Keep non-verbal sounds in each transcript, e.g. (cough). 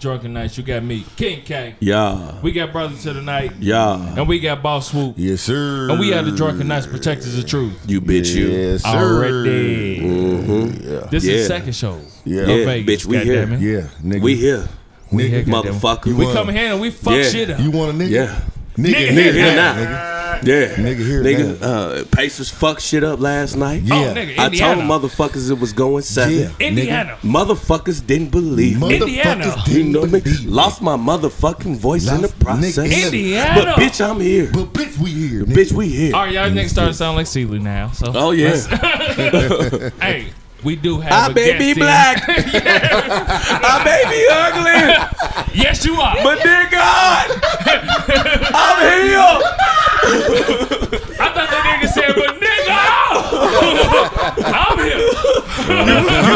Drunken Knights. You got me, King K. Yeah. We got Brother to the Night. Yeah. And we got Boss Swoop. Yes, sir. And we are the Drunken Knights Protectors of Truth. You bitch you. Yes, sir. Already. Mm-hmm. Yeah. This Yeah. is the second show. Yeah. Yeah, Vegas, bitch, we here. Yeah, nigga. We here. We here, Nigga, goddamn. Motherfucker. We want- come here and we fuck Yeah. shit up. You want a nigga? Yeah. Nigga, Nigga nigga, here now. nigga. Yeah. Nigga here Nigga, uh, Pacers fucked shit up last night. Yeah. Oh, nigga, I told motherfuckers it was going seven. Yeah. Indiana. Motherfuckers didn't believe me. Indiana. Didn't know me? believe me. Lost my motherfucking voice in the process. nigga, Indiana. But bitch, I'm here. But bitch, we here. Nigga. Bitch, we here. All right, y'all niggas starting to sound like Sealy now. So, Oh yeah. (laughs) hey, we do have I a may guest be in. black. I may be ugly. Yes, you are. But dear God, I'm here. I thought that nigga said, but nigga, oh, (laughs) I'm here.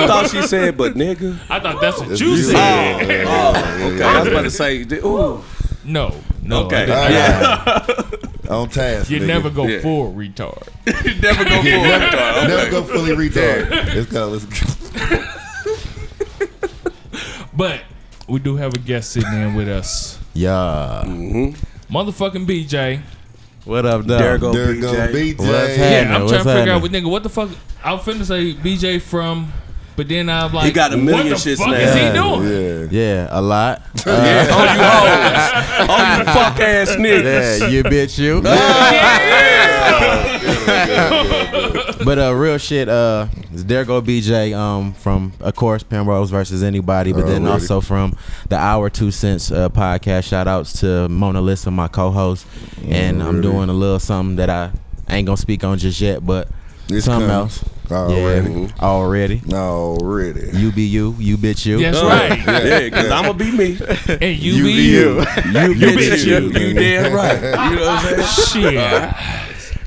You thought she said, but nigga. I thought that's what you You said. said- oh, oh, okay. I was about to say, ooh. No, no. Okay. I didn't. Yeah. (laughs) On task. You nigga. never go Yeah. full retard. (laughs) You never go Yeah, for never, it. never go fully (laughs) retard. Let's go. Let's go. (laughs) But we do have a guest sitting in with us. Yeah. Mm-hmm. Motherfucking BJ. What up, though? There go There go BJ. BJ. What's Yeah. I'm What's trying to figure out what nigga, what the fuck. I was finna say BJ from, but then I'm like, He got a million what the shits fuck now. is he Yeah. doing? Yeah. Yeah, a lot. (laughs) Uh, (laughs) Yeah, oh you hoes. (laughs) Oh you fuck ass niggas. yeah, you bitch you. but uh, real shit. Uh, there go BJ. Um, from of course Penrose versus anybody, but then Already. also from the Our Two Cents uh, podcast. Shout outs to Mona Lisa, my co-host, and I'm doing a little something that I ain't gonna speak on just yet, but It's something coming. else. Already. Yeah, already. Already. You be you, you bitch you. That's right. Yeah, because I'm going to be me. And you, be (laughs) you. You bitch you. You damn right. You know what I'm saying? Shit.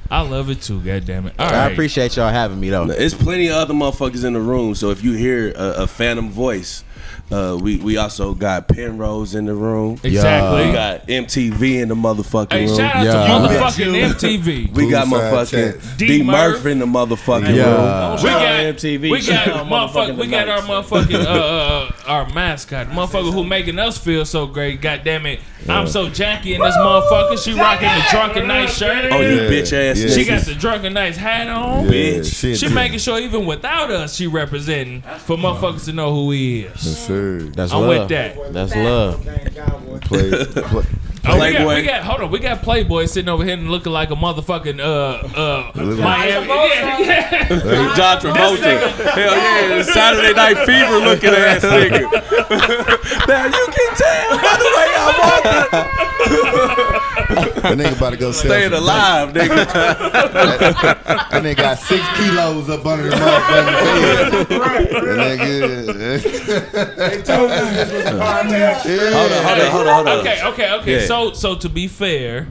I love it too, goddammit. All I right. appreciate y'all having me though. There's plenty of other motherfuckers in the room, so if you hear a, a phantom voice, uh, we we also got Penrose in the room. Exactly. We got MTV in the motherfucking Hey, room. shout out Yeah. to motherfucking MTV. we got Poolside motherfucking chat. D D Murph Murph. in the motherfucking Yeah. room. We got MTV. We got Shout motherfucker. motherfucking We got our motherfucking uh, uh, our mascot, motherfucker who making us feel so great. God damn it, I'm so Jackie in this motherfucker. She rocking the drunken knight shirt. Oh, you Yeah. bitch ass Yeah. She got the drunken knight hat on. Yeah, Bitch. shit, She making sure even without us, she representing for motherfuckers to know who he is. Yes, sir. That's I'm love. with that. That's love. Play, play. Oh, we got, Playboy. we got hold on, we got Playboy sitting over here and looking like a motherfucking uh uh Living- Miami. Yeah, yeah. (laughs) John Travolta. Hell yeah, Saturday Night Fever looking ass nigga. (laughs) now you can tell by the way I walk That nigga about to go sell staying some alive, nigga. (laughs) That nigga got six kilos up under the motherfucking bed. That nigga. Hold on, hold on, hold on, hold on. Okay, okay, okay. Yeah. So, so to be fair,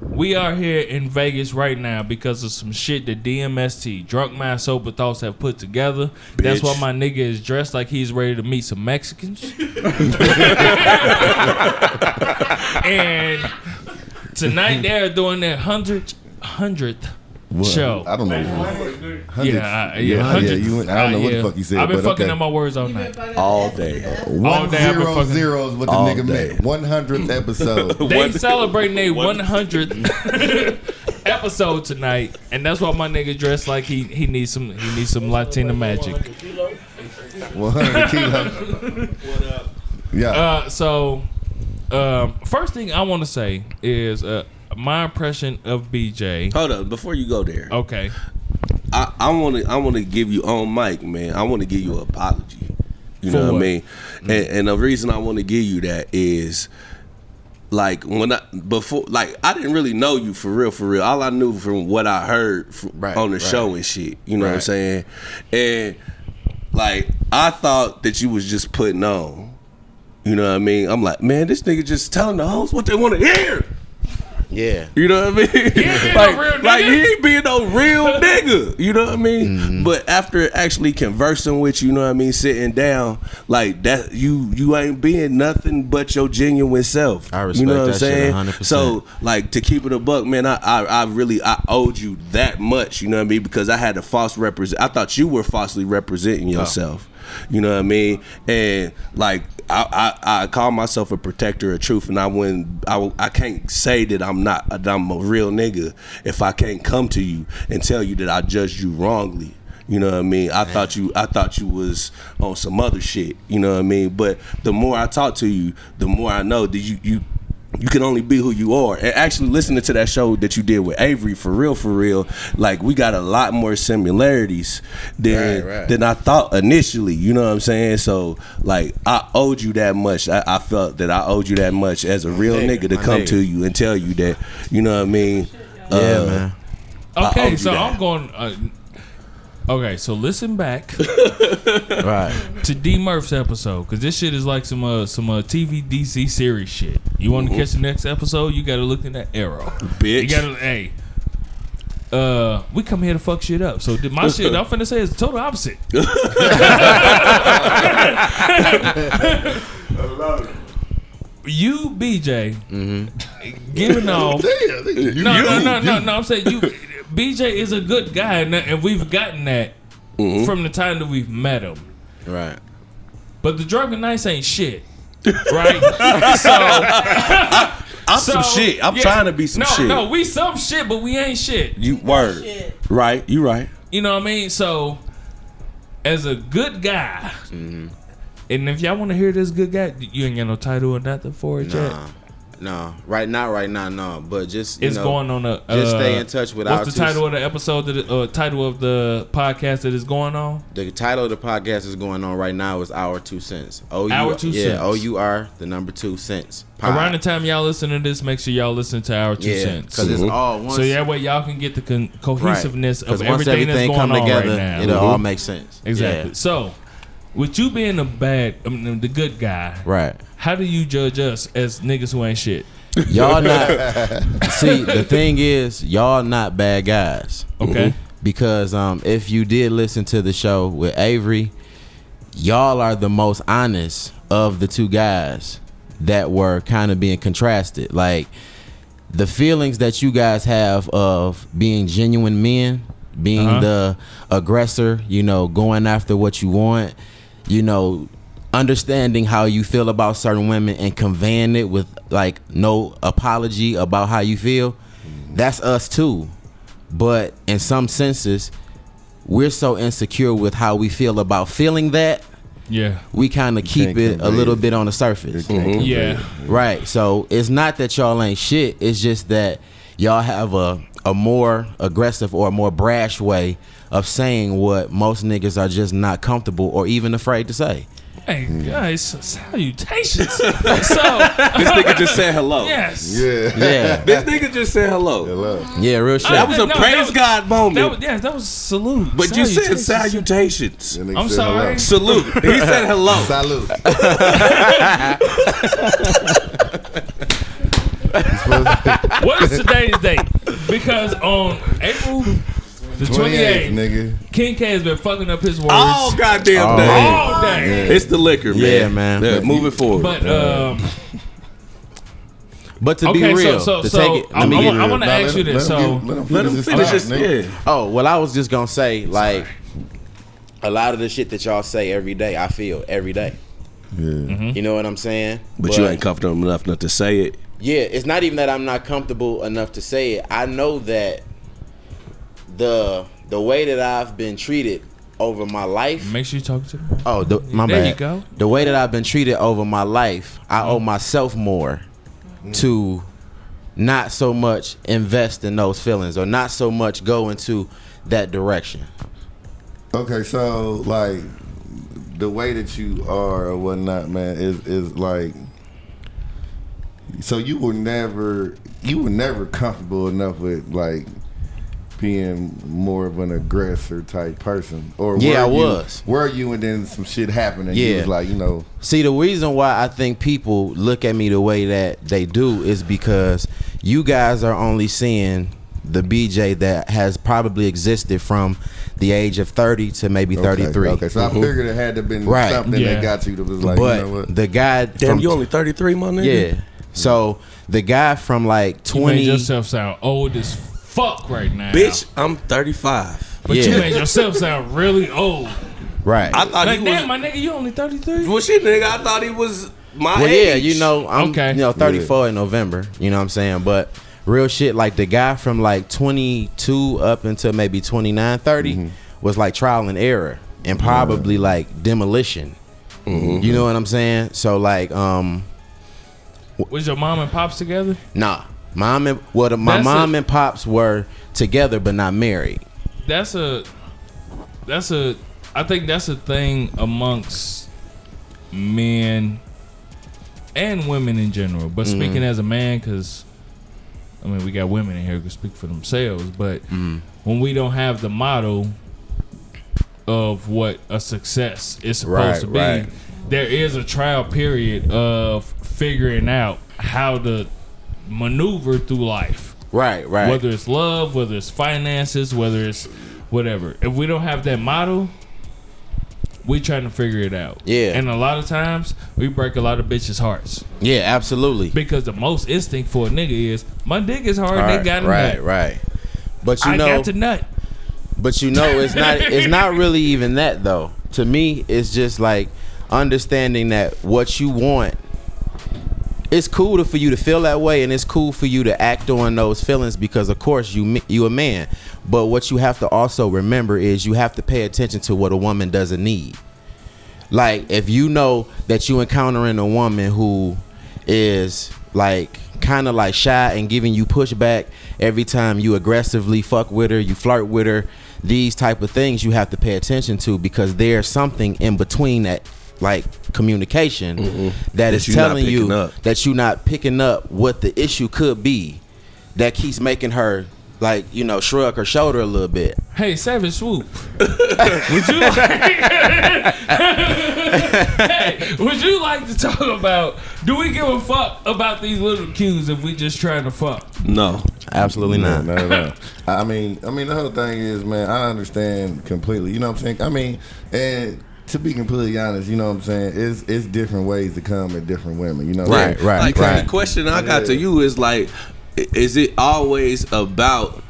we are here in Vegas right now because of some shit that DMST, Drunk Mind Sober Thoughts, have put together. That's why my nigga is dressed like he's ready to meet some Mexicans. (laughs) and tonight they're doing their hundredth hundredth show. I don't know. Yeah, I, yeah, Yeah, hundredth. you went- I don't know uh, what the yeah. fuck you said, I've been but fucking okay. up my words all night. All day. One All day zero fucking- zero is what the All nigga day. meant. One hundredth episode. (laughs) They celebrating their 100th (laughs) episode tonight, and that's why my nigga dressed like he he needs some he needs some Latina magic. One hundred kilos. (laughs) Yeah. Uh, so um, first thing I want to say is uh, my impression of BJ. Hold up, before you go there, Okay, I, I want to I want to give you on mic, man. I want to give you an apology. You For know what, what? I mean? Mm. And, and the reason I want to give you that is like when I before like I didn't really know you for real for real. All I knew from what I heard f Right, on the right. show and shit. You know what I'm saying? And like I thought that you was just putting on. You know what I mean? I'm like, man, this nigga just telling the hoes what they want to hear. Yeah. You know what I mean? ain't like, no real like he ain't being no real (laughs) nigga. You know what I mean? Mm-hmm. But after actually conversing with you, you know what I mean, sitting down, like that, you you ain't being nothing but your genuine self. I You respect know what I'm that shit saying? 100%. So like to keep it a buck, man, I, I I really I owed you that much. You know what I mean? Because I had a false represent. I thought you were falsely representing yourself. You know what I mean? And like I, I, I call myself a protector of truth, and I wouldn't I, I can't say that I'm not that I'm a real nigga if I can't come to you and tell you that I judged you wrongly. You know what I mean? I thought you I thought you was on some other shit. You know what I mean? But the more I talk to you, the more I know that you you you can only be who you are. And actually listening to that show that you did with Avery, for real, for real, like we got a lot more similarities than Right, right. than I thought initially. You know what I'm saying? So like I owed you that much. I, I felt that I owed you that much as a real nigga, nigga to come nigga. to you and tell you that. You know what I mean? Yeah, Uh, man. Okay, so that. I'm going. Uh, okay, so listen back (laughs) Right. to D Murph's episode because this shit is like some uh, some uh, TV DC series shit. You want to catch the next episode? You got to look in that arrow. Bitch. You got to hey. Uh, we come here to fuck shit up. So my shit, I'm finna say is the total opposite. (laughs) you, BJ, giving off You, no, no, no, you. no, no. I'm saying you, BJ is a good guy, and, and we've gotten that Mm-hmm. from the time that we've met him. Right. But the drunken knights ain't shit, (laughs) right? so (laughs) I'm so, some shit. I'm yeah. trying to be some no, shit. No, no, we some shit, but we ain't shit. You word. Right, you right. You know what I mean? So, as a good guy, Mm-hmm. and if y'all want to hear this good guy, you ain't got no title or nothing for it yet. Nah. No. Right now, right now, no. But just you It's know, going on a. just uh, stay in touch with our What's the two- title of the episode? That uh, title of the podcast that is going on? The title of the podcast is going on right now is Our Two Cents. O U Our Two yeah, Cents. O U R the number two cents. Pod. Around the time y'all listen to this, make sure y'all listen to our two yeah, cents. because it's all once, so that way y'all can get the con- right. of once everything, that's going come on together, right now. it'll all make sense. exactly. Yeah. So, with you being the bad, I mean, the good guy, Right. how do you judge us as niggas who ain't shit? Y'all not (laughs) see the thing is y'all not bad guys Okay. because um if you did listen to the show with Avery, y'all are the most honest of the two guys that were kind of being contrasted. Like the feelings that you guys have of being genuine men, being Uh-huh. the aggressor, you know, going after what you want, you know, understanding how you feel about certain women and conveying it with like no apology about how you feel. That's us too. But in some senses, we're so insecure with how we feel about feeling that Yeah. we kind of keep can't it a little it. bit on the surface. Yeah. Right. So it's not that y'all ain't shit. It's just that y'all have a a more aggressive or a more brash way of saying what most niggas are just not comfortable or even afraid to say. Hey Mm. guys, salutations. (laughs) so This nigga just said hello. yes. Yeah. Yeah. This nigga just said hello. Hello. Yeah, real shit. That was a No, praise that was- God moment. That was, yeah, that was salute. but you said Salutations. salutations. That I'm said sorry. Salute. He said hello. Hello. (laughs) Salute. (laughs) What is today's date? Because on April the 28th, 28th, nigga. King K has been fucking up his words All goddamn Oh. day. all day. It's the liquor, man. Yeah, man. Yeah, moving forward. But um, but to okay, be real, so so to so take it, I, let me I, want, I want to Nah, ask you this. let So him get- let him Let him finish finish his this. thought. Yeah. Oh, well, I was just gonna say, like, a lot of the shit that y'all say every day, I feel every day. Yeah. You know what I'm saying? But you ain't comfortable enough not to say it. Yeah, it's not even that I'm not comfortable enough to say it. I know that the the way that I've been treated over my life. make sure you talk to them. Oh, the, my There bad. you go. The way that I've been treated over my life, I owe myself more to not so much invest in those feelings or not so much go into that direction. Okay, so like the way that you are or whatnot, man, is is like so you were never you were never comfortable enough with like being more of an aggressor type person. Or Yeah, were I you- was. Were you and then some shit happened and you Yeah. was like, you know, See, the reason why I think people look at me the way that they do is because you guys are only seeing the BJ that has probably existed from the age of 30 to maybe okay, 33. Okay, so I mm-hmm. figured it had to have been Right. something Yeah. that got you that was like, but you know what? the guy Damn, from you only 33, my nigga? yeah. So the guy from like You made 20 yourself sound old as fuck right now, Bitch, I'm 35. But you made yourself sound really old. Right. I thought Like, he was. damn, my nigga, you only 33? well, shit, nigga. I thought he was my well, age. yeah, you know, I'm Okay. you know 34 in November. You know what I'm saying? But real shit, like the guy from like 22 up until maybe 29, 30 Mm-hmm. was like trial and error and probably like demolition. Mm-hmm. You know what I'm saying? So like, um, Was your mom and pops together? nah, mom and well, the, my That's mom a- and pops were together but not married. That's a. That's a. I think that's a thing amongst men and women in general. But Mm-hmm. speaking as a man, because I mean, we got women in here who can speak for themselves. But Mm-hmm. when we don't have the model of what a success is supposed Right, to be, right. there is a trial period of figuring out how to maneuver through life Right, right. whether it's love, whether it's finances, whether it's whatever. If we don't have that model, we trying to figure it out. Yeah. And a lot of times we break a lot of bitches' hearts yeah, absolutely. because the most instinct for a nigga is my dick is hard. they got a right, nut. right. But you I know, got to nut. But you know, it's not (laughs) it's not really even that though. To me, it's just like understanding that what you want. It's cool to, for you to feel that way, and it's cool for you to act on those feelings because, of course, you you a man. But what you have to also remember is you have to pay attention to what a woman doesn't need. Like if you know that you encountering a woman who is like kind of like shy and giving you pushback every time you aggressively fuck with her, you flirt with her, these type of things you have to pay attention to because there's something in between that like communication that That is telling you up. that you're not picking up what the issue could be that keeps making her like you know shrug her shoulder a little bit Hey, Savage Swoop. (laughs) would you like (laughs) hey, Would you like to talk about do we give a fuck about these little cues if we just trying to fuck? No. absolutely No, not no, no. (laughs) I mean, I mean, the whole thing is, man, I understand completely. You know what I'm saying? I mean, and to be completely honest, you know what I'm saying? It's it's different ways to come at different women. You know, Right, right, Like right. the question I got to you is like, is it always about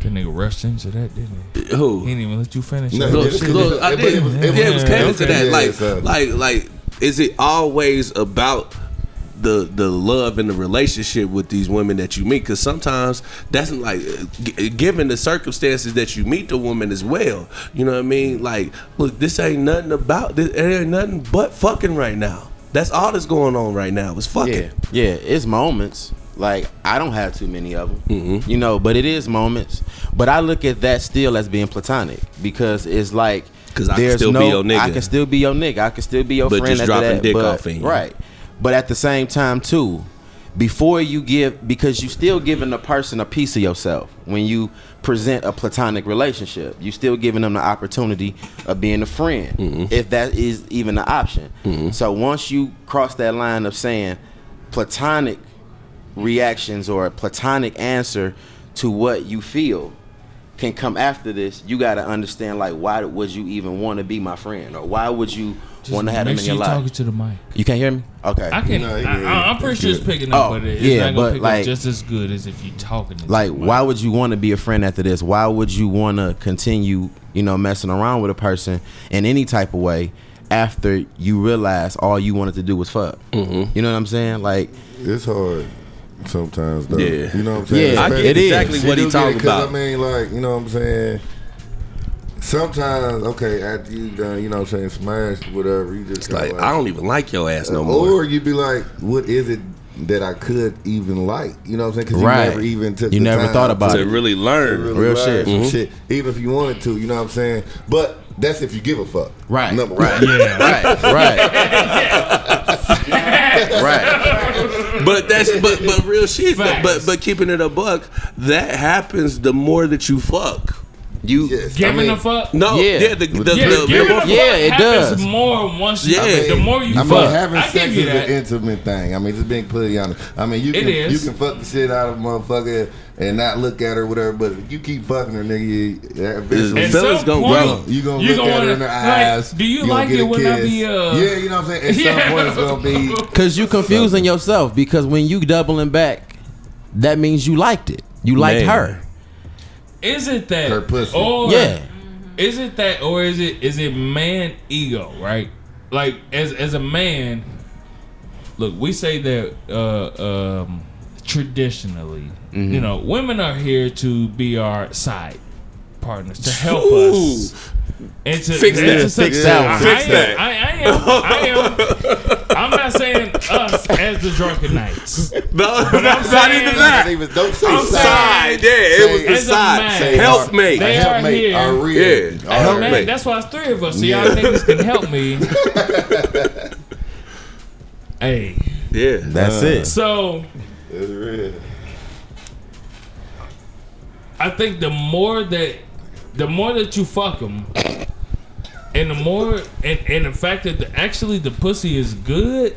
That nigga rushed into that, didn't he? Who? He didn't even let you finish. No, it. Look, it was- look, I it did. was- it yeah, it was was- came to that. Yeah, Like, so- like, like, is it always about the the love and the relationship with these women that you meet? Because sometimes that's like, g- given the circumstances that you meet the woman as well. You know what I mean? Like, look, this ain't nothing about this. It ain't nothing but fucking right now. That's all that's going on right now. Is fucking. Yeah, yeah, it's moments. Like I don't have too many of them, Mm-hmm. you know, but it is moments. But I look at that still as being platonic because it's like 'Cause I can still be your nigga. I can still be your nigga. I can still be your But friend. just dropping that, dick but- off in you. right? But at the same time, too, before you give, because you're still giving a person a piece of yourself when you present a platonic relationship. you're still giving them the opportunity of being a friend, Mm-hmm. if that is even an option. So once you cross that line of saying platonic reactions or a platonic answer to what you feel can come after this, you got to understand like why would you even want to be my friend or why would you want to have them make in sure your you talking life? to the mic. You can't hear me? Okay. I can. No, I, yeah, I, I'm pretty that's sure it's picking up, Oh, but it's yeah, not gonna but, pick like- up just as good as if you talking. into like why would you want to be a friend after this why would you want to continue you know messing around with a person in any type of way after you realize all you wanted to do was fuck Mm-hmm. you know what i'm saying like It's hard sometimes, though. Yeah. You know what I'm saying? Yeah, I get It is. exactly what he talking about. I mean, like, you know what I'm saying? Sometimes, okay, after you done, you know what I'm saying, smashed, whatever, you just Like, kinda I don't even like your ass no more. Or you'd be like, what is it that I could even like? You know what I'm saying? Because Right. you never even took You never thought about to to it. really learn. really Real shit. Mhm. shit. Even if you wanted to, you know what I'm saying? But that's if you give a fuck. right Number right one. right right (laughs) (laughs) right But that's but but real shit. But, Facts. but but keeping it a buck, that happens the more that you fuck. You Yes, I Giving mean, a fuck. No, Yeah. yeah, the, the, the, Yeah, the, giving more- a fuck Yeah, it does. more once. You, Yeah. the more you I mean, fuck. having I sex give is that. an intimate thing. I mean, just being completely honest. I mean, you It can is. you can fuck the shit out of a motherfucker and not look at her, whatever. But if you keep fucking her, nigga, you, eventually At feelings some gonna point, grow. you gonna you look gonna at her in her like, eyes. do you gonna like it when I be, uh, yeah, you know what I'm saying. At Yeah. (laughs) some point, it's gonna be. because you confusing yourself because when you doubling back that means you liked it you liked her Is it that? Her pussy. Or yeah is it that or is it is it man ego right like as as a man look we say that uh um traditionally Mm-hmm. you know women are here to be our side partners to help us and to Fix that. to Fix succeed. that. I, Fix I that. am, I, I am I am I'm not saying us as the drunken knights No, I'm not saying- even Not that. even, don't say I'm side. Side, yeah, it was the side. man. Say Help me. They a are here. Are real. Yeah. Are Help man, me. that's why it's three of us so Yeah. y'all niggas can help me (laughs) hey Yeah, That's Uh. it. so It's real. I think the more that the more that you fuck them, and the more and, and the fact that the, actually the pussy is good,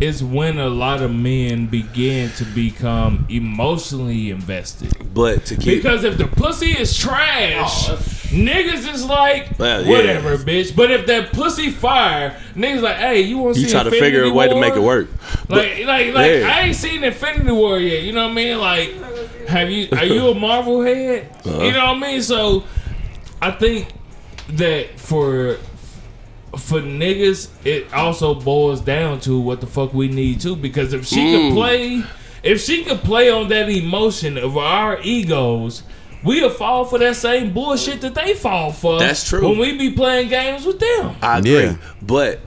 is when a lot of men begin to become emotionally invested. but to keep Because if the pussy is trash, niggas is like Well, yeah. whatever, bitch. But if that pussy fire, niggas like, hey, you want to you see try to Infinity figure a way to make it work. Like, like, like, Yeah. I ain't seen Infinity War yet. You know what I mean? Like, have you? Are you a Marvel head? (laughs) Uh-huh. You know what I mean? So, I think that for for niggas, it also boils down to what the fuck we need to. Because if she Mm. could play, if she could play on that emotion of our egos. We'll fall for that same bullshit that they fall for. That's true. When we be playing games with them. I agree. Yeah. But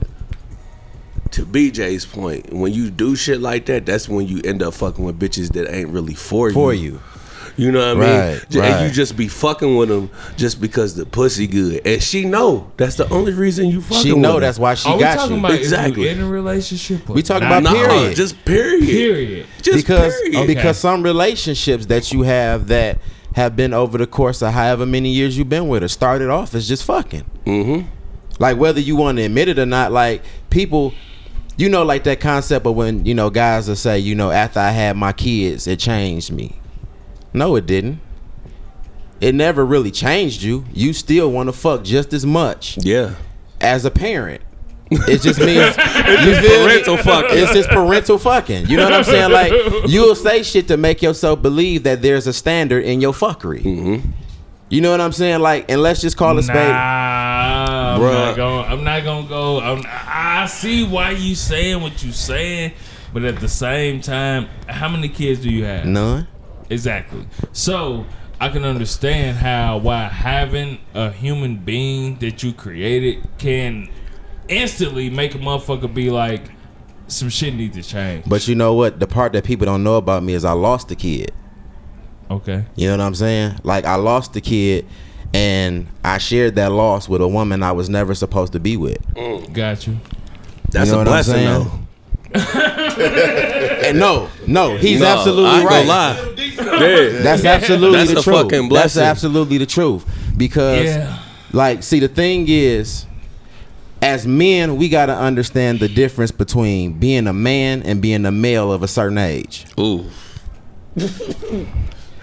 to BJ's point, when you do shit like that, that's when you end up fucking with bitches that ain't really for you. For you. You know what I mean? Right, J- And you just be fucking with them just because the pussy good. And she know that's the only reason you fucking She know her. that's why she Are we got talking you. about Exactly. is you in a relationship? We talking about Nah, period. just period. period. Just because period. because some relationships that you have that have been over the course of however many years you've been with her started off as just fucking. Mm-hmm. Like whether you want to admit it or not, like people, you know, like that concept of when you know guys will say, you know, after I had my kids, it changed me. No, it didn't. It never really changed you. You still want to fuck just as much Yeah. as a parent. It just means (laughs) you feel me? parental fucking. It's just parental fucking. You know what I'm saying? Like you'll say shit to make yourself believe that there's a standard in your fuckery. Mm-hmm. You know what I'm saying? Like, and let's just call a spade. Nah, I'm Bruh. not gonna. I'm not gonna go. I'm, I see why you saying what you saying, but at the same time, how many kids do you have? None. Exactly. So I can understand how why having a human being that you created can instantly make a motherfucker be like, some shit needs to change. But you know what? The part that people don't know about me is I lost the kid. Okay. You know what I'm saying? Like I lost the kid, and I shared that loss with a woman I was never supposed to be with. Mm. Got you. That's You know a what I'm blessing saying? though. (laughs) And no, no, he's No, absolutely I ain't right. Gonna lie. Yeah. That's absolutely That's the a truth. fucking That's absolutely the truth. Because Yeah. like see the thing is as men we got to understand the difference between being a man and being a male of a certain age. Ooh.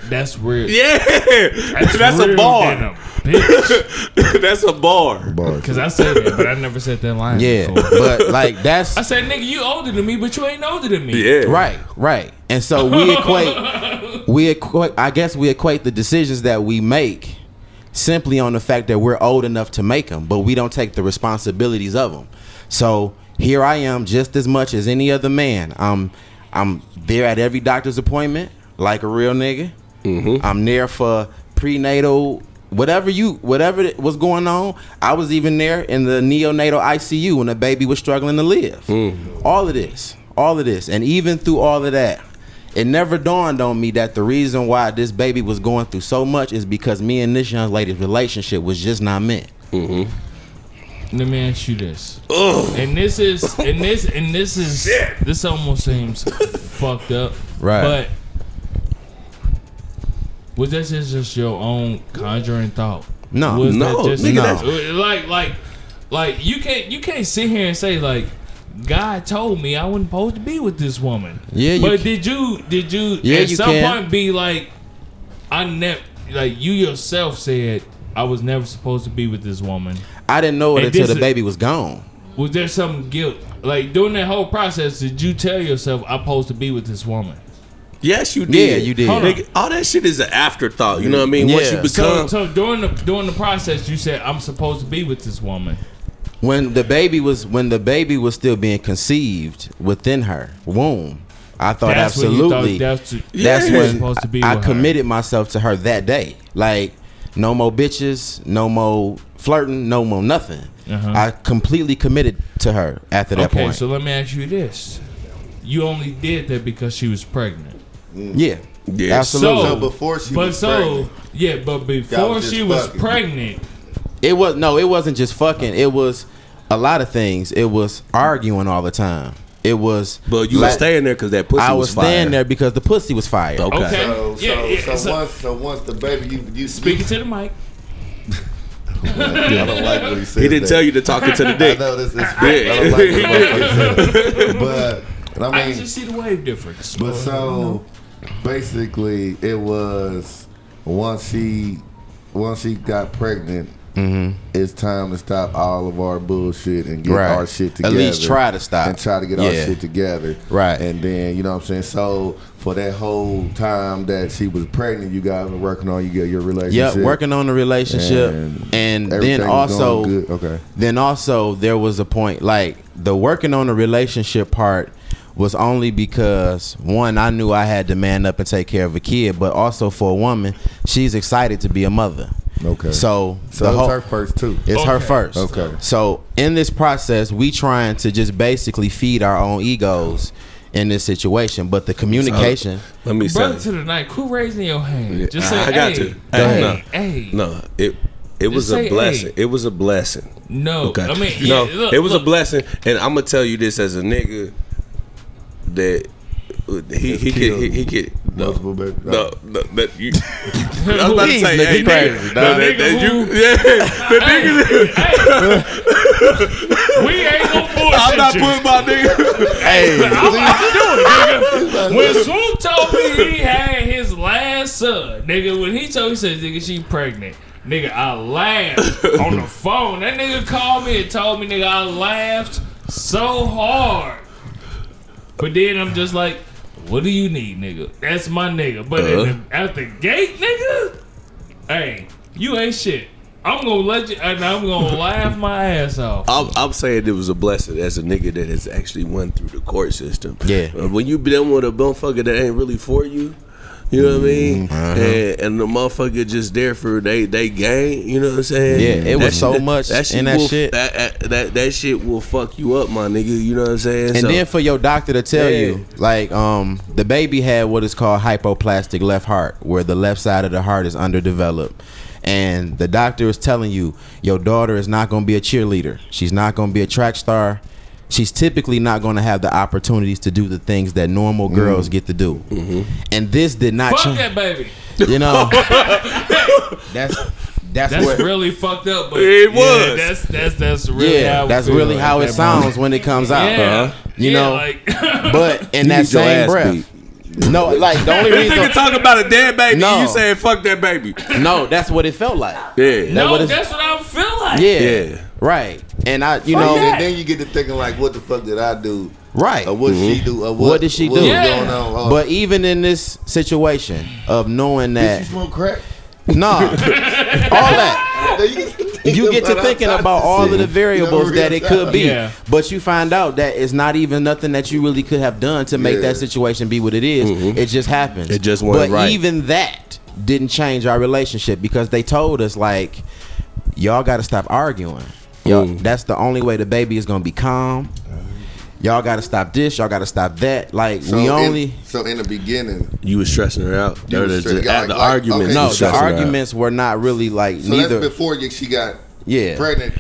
That's real. Yeah. That's, a real bar. than a bitch. (laughs) That's a bar. Bars. Cause I said that, but I never said that line. Yeah, before. but like that's (laughs) I said, nigga, you older than me, but you ain't older than me. Yeah. Right, right. And so we equate (laughs) we equate I guess we equate the decisions that we make simply on the fact that we're old enough to make them, but we don't take the responsibilities of them. So here I am just as much as any other man. I'm I'm there at every doctor's appointment like a real nigga. Mm-hmm. I'm there for prenatal whatever you whatever was going on. I was even there in the neonatal ICU when the baby was struggling to live. Mm. All of this, all of this, and even through all of that, it never dawned on me that the reason why this baby was going through so much is because me and this young lady's relationship was just not meant. Mm-hmm. Let me ask you this. And this is and this and this is this almost seems fucked up. Right. But was that just, your own conjuring thought? No. Was No, just nigga, no. like like like you can't you can't sit here and say like God told me I wasn't supposed to be with this woman. Yeah, you but ca- did you did you Yeah, at you some can. point be like I never like you yourself said I was never supposed to be with this woman. I didn't know it And until the baby was gone. Was there some guilt? Like during that whole process, did you tell yourself I'm supposed to be with this woman? Yes, you Yeah, did. you did. Nigga, all that shit is an afterthought. You know what I mean? Once Yeah. you So, become, so during the during the process, you said I'm supposed to be with this woman. When the baby was when the baby was still being conceived within her womb. I thought That's when you absolutely thought that's, that's you were when supposed to be I with committed myself to her that day. Like no more bitches, no more flirting, no more nothing. Uh-huh. I completely committed to her after that point. Okay, point. so let me ask you this: You only did that because she was pregnant. yeah, Yeah. absolutely. So, So before she but was so pregnant. yeah, but before was just she was pregnant, It was no, it wasn't just fucking. It was a lot of things. It was arguing all the time. It was. but you were staying there because that pussy was fired. I was, was fire. staying there because the pussy was fired. Okay. Okay. So, so, yeah, so, so- once, so once the baby, you, you speaking to the mic. I don't like what he said. He didn't tell you to talk into the (laughs) I dick. know this. It's, (laughs) I don't like this motherfucker said it. But I I mean, just see the wave difference. But so basically, it was once she once she got pregnant. Mm-hmm. It's time to stop all of our bullshit and get Right. our shit together. At least try to stop. and try to get our shit together. Right. And then you know what I'm saying. So for that whole time that she was pregnant, you guys were working on you get your relationship. Yep, working on the relationship, And and, then also. Okay. then also there was a point like the working on the relationship part was only because one I knew I had to man up and take care of a kid, but also for a woman, she's excited to be a mother. Okay. So, So the it's whole- her first too. It's her first. Okay. So in this process, we trying to just basically feed our own egos in this situation, but the communication. Let me say. Brother to the night, quit raising your hand. Just say, I got hey, to. Hey, Hey, hey, no, it it was a blessing. hey. It was a blessing. No, Okay. I mean, no, look, it was look. a blessing, and I'm gonna tell you this as a nigga that he he could he, he could no multiple baby- no no that you. (laughs) I was about to say, hey, nigga, no, that, Nigga that you, yeah, the nigga. (laughs) Hey, we ain't gonna bullshit I'm not putting my nigga. Hey, (laughs) I'm not to do it, nigga. When Swoop told me he had his last son, nigga, when he told me, he said, nigga, she pregnant. Nigga, I laughed on the phone. That nigga called me and told me, nigga, I laughed so hard. But then I'm just like, what do you need, nigga? That's my nigga. But Uh-huh. the, at the gate, nigga, hey, you ain't shit. I'm gonna let you, and I'm gonna (laughs) laugh my ass off. I'm, I'm saying it was a blessing as a nigga that has actually went through the court system. Yeah. Uh, when you been with a motherfucker that ain't really for you, you know what I mean? Uh-huh. And, and the motherfucker just there for they they gain. You know what I'm saying? Yeah, it was so shit- much in that will, shit. That, that that that shit will fuck you up, my nigga. You know what I'm saying? And So- then for your doctor to tell Yeah. you, like, um, the baby had what is called hypoplastic left heart, where the left side of the heart is underdeveloped. And the doctor is telling you, your daughter is not going to be a cheerleader. She's not going to be a track star. She's typically not going to have the opportunities to do the things that normal mm-hmm. girls get to do. Mm-hmm. And this did not Fuck change. that baby. You know, (laughs) that's that's, That's what. really fucked up. But It yeah, was. that's that's that's really yeah, how that's really at how it sounds moment. when it comes out. Yeah, You Yeah, know, like (laughs) but in that same breath, beat. no, like the only This reason, nigga talking about a dead baby. No. You saying fuck that baby? no, that's what it felt like. Yeah. That no, what that's what I feel like. Yeah, Yeah. Right. And I, you Fuck know, that. And then you get to thinking like, what the fuck did I do? right. Or what she mm-hmm. do? Or what, What did she what do? Yeah. going on? Oh, But even in this situation of knowing that, did that, she smoke crack? nah, (laughs) all that. You get to thinking about all of the variables that it could be, Yeah. but you find out that it's not even nothing that you really could have done to make Yeah. that situation be what it is. Mm-hmm. It just happens. It just wasn't But right. even that didn't change our relationship because they told us like, y'all got to stop arguing. Yo, Mm. that's the only way the baby is gonna be calm. Y'all got to stop this. Y'all got to stop that. Like So we in- only. so in the beginning, You was stressing her out. You was the- stressing- the- like- the like- argument. okay. No, the stressing her out. arguments were not really like so neither. that's before she got Yeah. pregnant.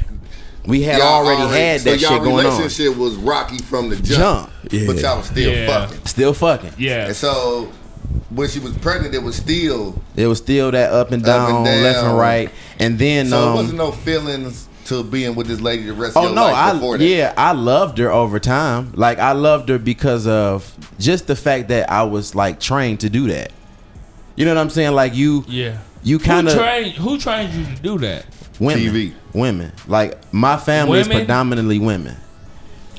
we had Y'all already, had so that y'all shit going on. relationship was rocky from the jump, Jump. Yeah. but y'all was still Yeah. fucking. Still fucking. Yeah. And so when she was pregnant, it was still It was still that up and Up down, and down. left and right, and then so. it um, wasn't no feelings to being with this lady the rest of oh your no, life I that. yeah, I loved her over time. Like I loved her because of just the fact that I was like trained to do that. You know what I'm saying? Like you, Yeah. you kind of trained who trained you to do that? women, TV. women. Like my family is predominantly women.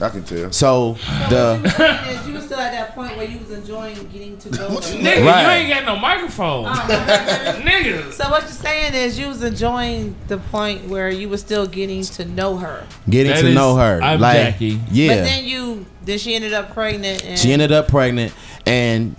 I can tell. So the you was still at that point where you was enjoying getting to know her. Nigga, you ain't got no microphone. Oh, (laughs) okay. Nigga. So what you're saying is you was enjoying the point where you was still getting to know her, getting That to is- know her, I'm like Jackie. yeah, but then you then she ended up pregnant and she ended up pregnant, and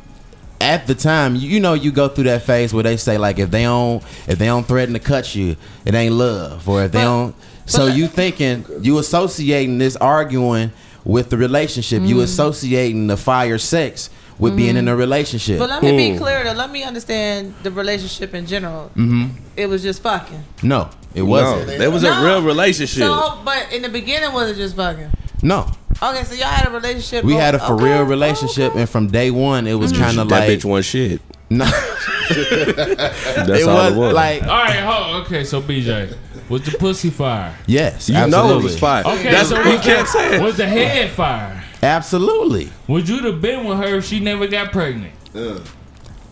at the time, you, you know, you go through that phase where they say like if they don't if they don't threaten to cut you, it ain't love, or if they But- don't. So you thinking you associating this arguing with the relationship, you Mm. associating the fire sex with being in a relationship. But let me be clear though. Let me understand the relationship in general. Mm-hmm. It was just fucking. no, it wasn't. there was a No. real relationship. So, but in the beginning, was it just fucking? No, Okay, so y'all had a relationship. we had a for okay, real relationship, okay. and from day one, it was kind of that like bitch one shit. No, That's it all was it was. like All right, hold, okay, so BJ, was the pussy fire? yes, you know it absolutely. was fire. Okay, That's so what we was can't the, say. Was the head fire? absolutely. Would you have been with her if she never got pregnant?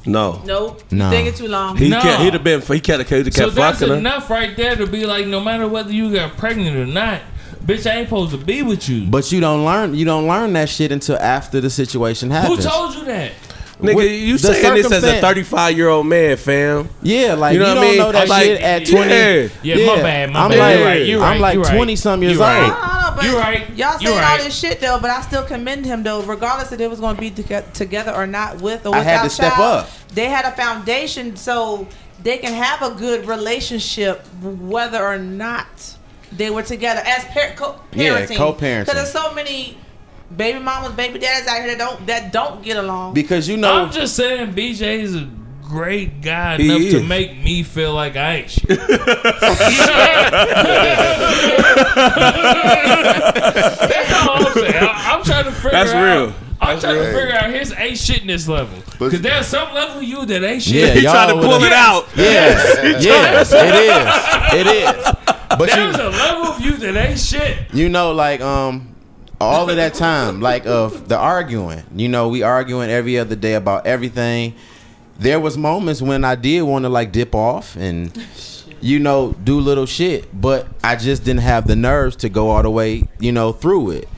No, Nope. No. No. Thinking too long. he No. can't. He'd have been. He can't have kept So that's fucking her. enough right there to be like, no matter whether you got pregnant or not, bitch, I ain't supposed to be with you. But you don't learn you don't learn that shit until after the situation happens. Who happens. told you that? Nigga, With you the saying this as a 35 year old man, fam? yeah, like You you, know what I don't mean? know that Like, shit at yeah. twenty. Yeah, my bad, my I'm bad. like, You right, you I'm right, like you right. twenty some years You right. old. I don't know, but You right. Y'all You saying all this shit though, but I still commend him though, regardless if they was going to be together or not with or I without had to step child, up. They had a foundation so they can have a good relationship whether or not they were together as par- co- Yeah, co-parenting. Because there's so many baby mamas, baby daddies out here that don't that don't get along. Because you know, I'm just saying, BJ is a great guy He enough to make me feel like I ain't (laughs) shit. That's all I'm saying. I, am trying to figure That's out. real. I'm That's trying to figure out his ain't shitness level. Because there's some level of you that ain't Yeah, shit. He y'all (laughs) tried to pull it out. yes, yes, it is, it is. But There's you, a level of you that ain't shit. you know, like um, all of that time, like of the arguing. You know, we arguing every other day about everything. There was moments when I did want to like dip off and, you know, do little shit, but I just didn't have the nerves to go all the way, you know, through it.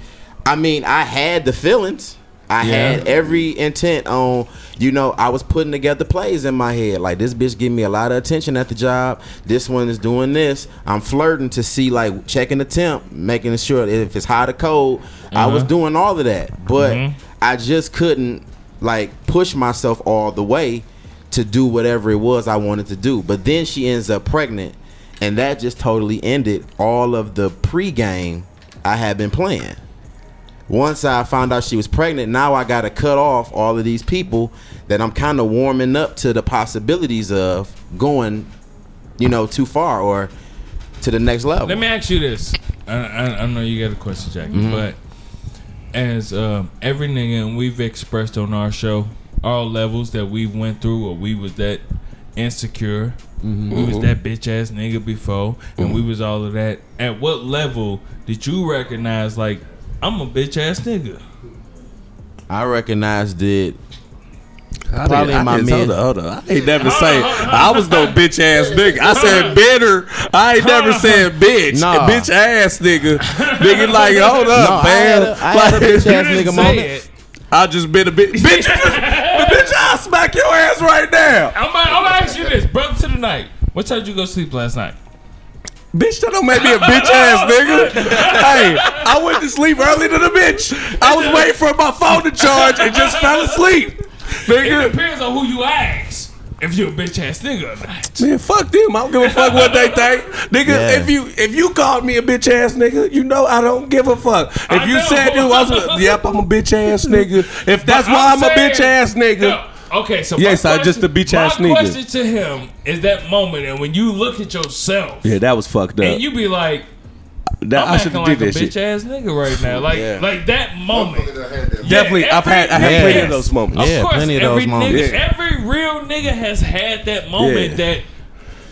I mean, I had the feelings. I Yeah. had every intent on, you know, I was putting together plays in my head. Like this bitch give me a lot of attention at the job. This one is doing this. I'm flirting to see like checking the temp, making sure if it's hot or cold. I was mm-hmm. doing all of that, but mm-hmm. I just couldn't like push myself all the way to do whatever it was I wanted to do. But then she ends up pregnant, and that just totally ended all of the pregame I had been playing once I found out she was pregnant, now I got to cut off all of these people that I'm kind of warming up to the possibilities of going, you know, too far or to the next level. Let me ask you this. I, I, I know you got a question, Jackie, Mm-hmm. but as um, every nigga and we've expressed on our show, all levels that we went through, or we was that insecure, Mm-hmm. we was that bitch ass nigga before, and we was all of that. At what level did you recognize like I'm a bitch ass nigga? I recognized it. I Probably didn't- in I my didn't- mid- Hold on, hold on. I ain't never say I was no bitch ass nigga. I said bitter. I ain't never said bitch. Nah. Bitch ass nigga. nigga like hold up, No, I man. had a- I had a bitch (laughs) ass nigga say moment. it. I just been a bitch. (laughs) Bitch, bitch, I'll smack your ass right now. I'm gonna, I'm gonna ask you this, brother to the night. What time did you go sleep last night? Bitch, that don't make me a bitch ass nigga. hey, I went to sleep early to the bitch. I was waiting for my phone to charge and just fell asleep. Nigga. It depends on who you ask. If you're a bitch ass nigga or not. Man, fuck them. I don't give a fuck what they think. Nigga, Yeah. if you if you called me a bitch ass nigga, you know I don't give a fuck. If I you know. said you was yep, I'm a bitch ass nigga. If that's But why I'm, saying- a bitch ass nigga. No, Okay, so Yes, my I just a bitch ass My question to him is that moment, and when you look at yourself, Yeah, that was fucked up. and you be like, That, I'm I should acting have like did a that bitch shit. ass nigga right now, like Yeah. like that moment. Motherfuckers Yeah, Definitely, I've had I every- had plenty of those moments. Of Yeah, course, plenty of every those moments. Nigga, Yeah. Every real nigga has had that moment Yeah. that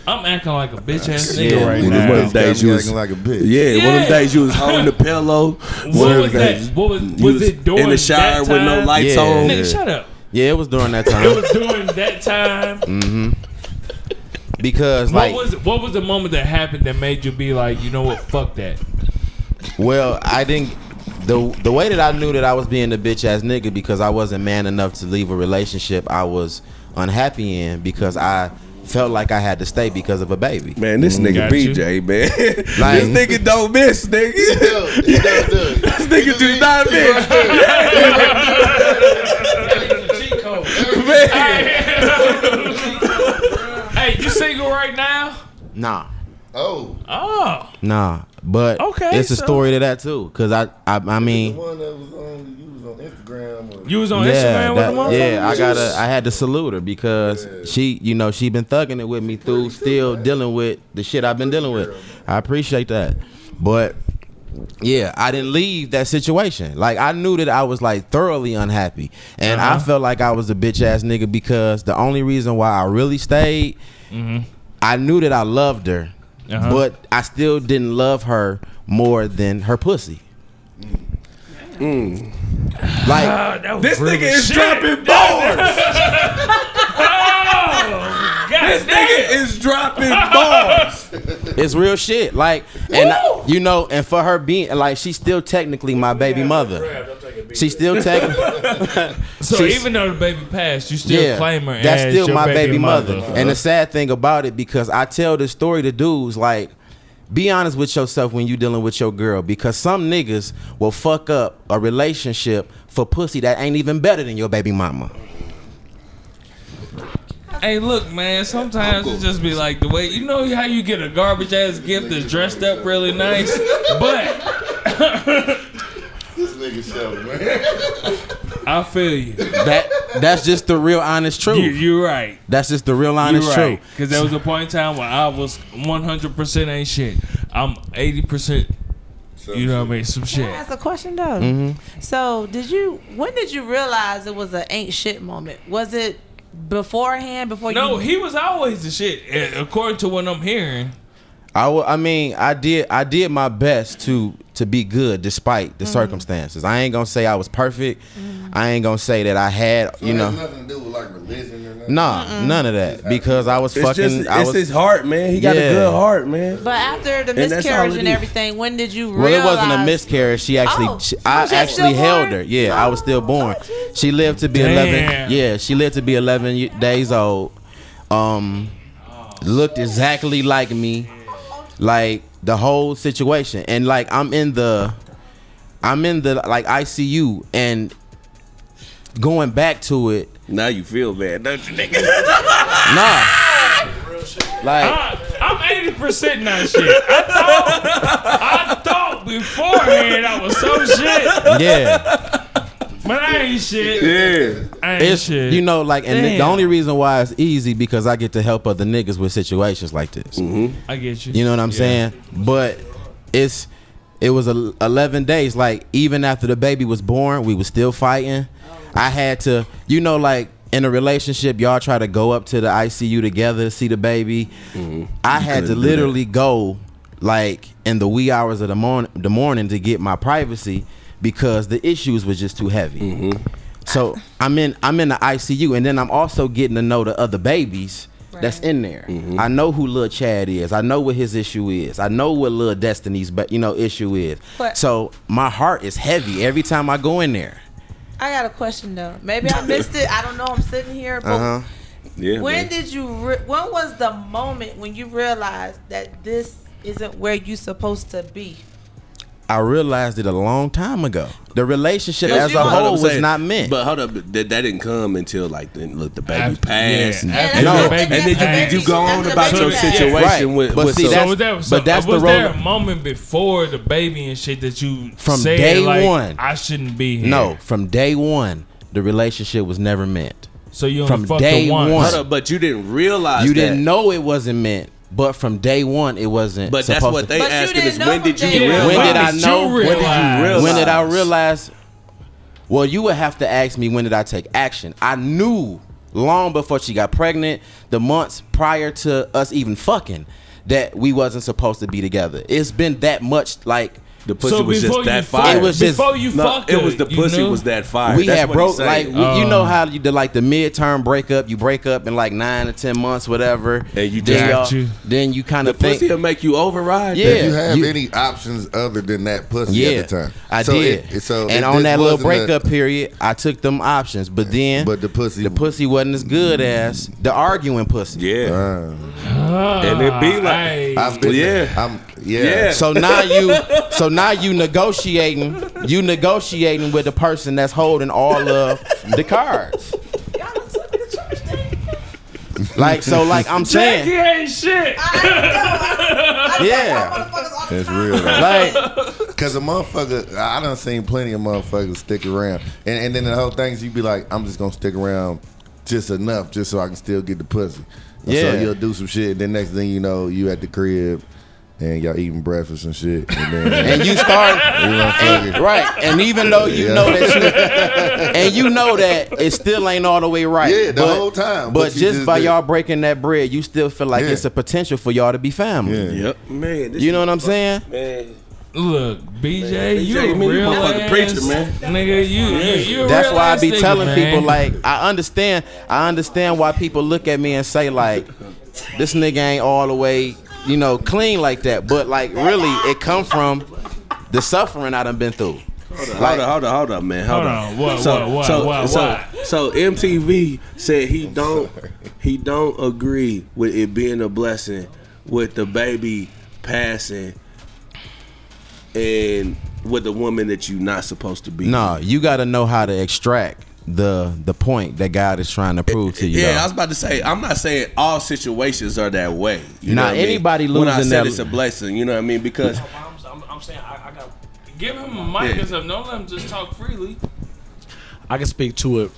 I'm acting like a bitch ass nigga Yeah. right One of now. them days you was acting like a bitch. Yeah, one of Yeah. them days you was holding the (laughs) pillow. What was that? What was, you was it during in the shower that with no time? lights Yeah. on? Nigga, shut up. Yeah, it was during that (laughs) time. It was during that time. Mm-hmm. because What like, was what was the moment that happened that made you be like, you know what, fuck that? well, I didn't. the the way that I knew that I was being a bitch ass nigga because I wasn't man enough to leave a relationship I was unhappy in because I felt like I had to stay because of a baby. Man, this mm, nigga Got you. BJ, man. (laughs) Like- this nigga don't miss, nigga. He (laughs) does do it. this nigga do not miss. (laughs) Hey, you single right now? Nah. Oh, Oh, Nah, but Okay, it's a story to that too. Cause I, I, I the mean, one that was on you was on Instagram. Or, you was on yeah, Instagram with that- the motherfucker? yeah, I gotta, I had to salute her because she, you know, she been thugging it with me through still dealing with the shit I've been dealing with. I appreciate that, but yeah, I didn't leave that situation. Like I knew that I was like thoroughly unhappy, and I Uh-huh. felt like I was a bitch ass nigga because the only reason why I really stayed, I knew that I loved her, Uh-huh. but I still didn't love her more than her pussy. Like Ah, that was This real nigga is shit. dropping (laughs) bars. This nigga is dropping (laughs) bars. it's real shit. Like and Woo! you know, and for her being like she's still technically my baby mother. She's still technically (laughs) So she's- even though the baby passed, you still claim her that's as still your my baby, mother. mother. And the sad thing about it, because I tell this story to dudes, like, be honest with yourself when you dealing with your girl, because some niggas will fuck up a relationship for pussy that ain't even better than your baby mama. Hey, look, man. Sometimes it just be like the way you know how you get a garbage ass gift that's dressed up really nice, but (laughs) this nigga show, man. I feel you. That that's just the real honest truth. you you're right. that's just the real honest right. truth. Because there was a point in time where I was 100% ain't shit. I'm 80%. You know what I mean? Some shit. That's a question though. Mm-hmm. So, did you? When did you realize it was an ain't shit moment? Was it beforehand? Before No, you? he was always the shit. According to what I'm hearing. I I mean, I did I did my best to to be good despite the circumstances. I ain't gonna say I was perfect. I ain't gonna say that I had, So you it know, has nothing to do with like religion or nothing. nah, none of that because I was It's fucking. just I it's was, his heart, man. He got Yeah. a good heart, man. But after the And that's all miscarriage it and everything, when did you really Well, it wasn't a miscarriage. She actually, Oh, she, I she actually held born? her. Yeah, I was still born. She lived to be Damn. eleven. Yeah, she lived to be eleven days old. Um, looked exactly like me, like the whole situation, and like I'm in the, I'm in the like ICU, and going back to it, Now you feel bad, don't you, nigga? (laughs) nah, like. I, I'm 80% not shit. I thought, I thought beforehand I was so shit, Yeah, but I ain't shit. Yeah. I ain't it's shit. you know like, and the, the only reason why it's easy because I get to help other niggas with situations like this. I get you. You know what I'm Yeah. saying? But it's it was 11 days. Like even after the baby was born, we was still fighting. I had to, you know, like in a relationship, y'all try to go up to the ICU together to see the baby. I had to literally go like in the wee hours of the morning, the morning to get my privacy because the issues was just too heavy. So I'm in I'm in the ICU, and then I'm also getting to know the other babies that's in there. I know who Lil Chad is. I know what his issue is. I know what Lil Destiny's but you know issue is. But- so my heart is heavy every time I go in there. I got a question though. Maybe I missed it. I don't know. I'm sitting here, but Uh huh. Yeah. when man. did you? Re- when was the moment when you realized that this isn't where you're supposed to be? I realized it a long time ago. The relationship But as a whole was saying- not meant. But hold up, that, that didn't come until like the, look the baby After- passed. yeah, and, after No. the and then you, passed. you go on After about your passed. situation Right. with, But with see, some- So that's- was there, so but that's was the there a moment before the baby and shit that you From said, day like, one. I shouldn't be here? no, from day one, the relationship was never meant. So you only from fucked day her once. one. hold up, but you didn't realize You that. didn't know it wasn't meant, but from day one, it wasn't. But that's what they But you asking is when did you day realize? When did I know? you When did you realize? When did I realize? realize? Well, you would have to ask me when did I take action. I knew long before she got pregnant, the months prior to us even fucking, that we wasn't supposed to be together. It's been that much like The pussy So was before just that you fire. fuck, It was just- before you no, fucked it her, was the you pussy knew? was that fire. we That's had broke he's saying. like w- you Uh. know how you the like the midterm breakup. You break up in like nine to ten months, whatever. And you then got y'all- Then you kind of think. pussy will make you override. Yeah. Did you have you- any options other than that pussy Yeah, at the time? I So did. it- so and on that little wasn't a- breakup period, I took them options. But then, But the pussy- the pussy wasn't as good as the arguing pussy. Yeah. Uh, And it be like- Hey. I've been Yeah. I'm yeah. Yeah. So now you, so now you negotiating, you negotiating with the person that's holding all of the cards. Y'all done took me to church, then. Like so, like I'm Jackie saying, ain't shit. (laughs) yeah, It's real though. like Cause a motherfucker, I done seen plenty of motherfuckers stick around, and, and then the whole thing is you be like, I'm just gonna stick around just enough, just so I can still get the pussy. And Yeah. So you'll do some shit. Then next thing you know, you at the crib, and y'all eating breakfast and shit, and then (laughs) and you start you motherfucker- right, and even though you Yeah. know that you, (laughs) and you know that it still ain't all the way right. Yeah, the but, whole time, But, but just, just by did- y'all breaking that bread, you still feel like Yeah. it's a potential for y'all to be family. Yeah. Yep. Man. This You know what I'm saying? Man. Look, BJ, you BJ, a man, real motherfucking ass, preacher, man. Nigga, you, you, you a That's why I ass be nigga, telling man. people like I understand I understand why people look at me and say like this nigga ain't all the way, you know, clean like that. But like really it come from the suffering I done been through. Hold on, hold on, hold on, man. Hold, Hold on. on. What, so, what, what, so, what, so, what? so MTV said he don't he don't agree with it being a blessing with the baby passing and with the woman that you not supposed to be. No, you gotta know how to extract the the point that God is trying to prove to you. Yeah, though. I was about to say. I'm not saying all situations are that way. You Nah, know what I mean? anybody When I said that- it's a blessing, you know what I mean? Because I'm, I'm, I'm saying I, I got. Give him a mic Yeah. and stuff. Don't let him just talk freely. I can speak to it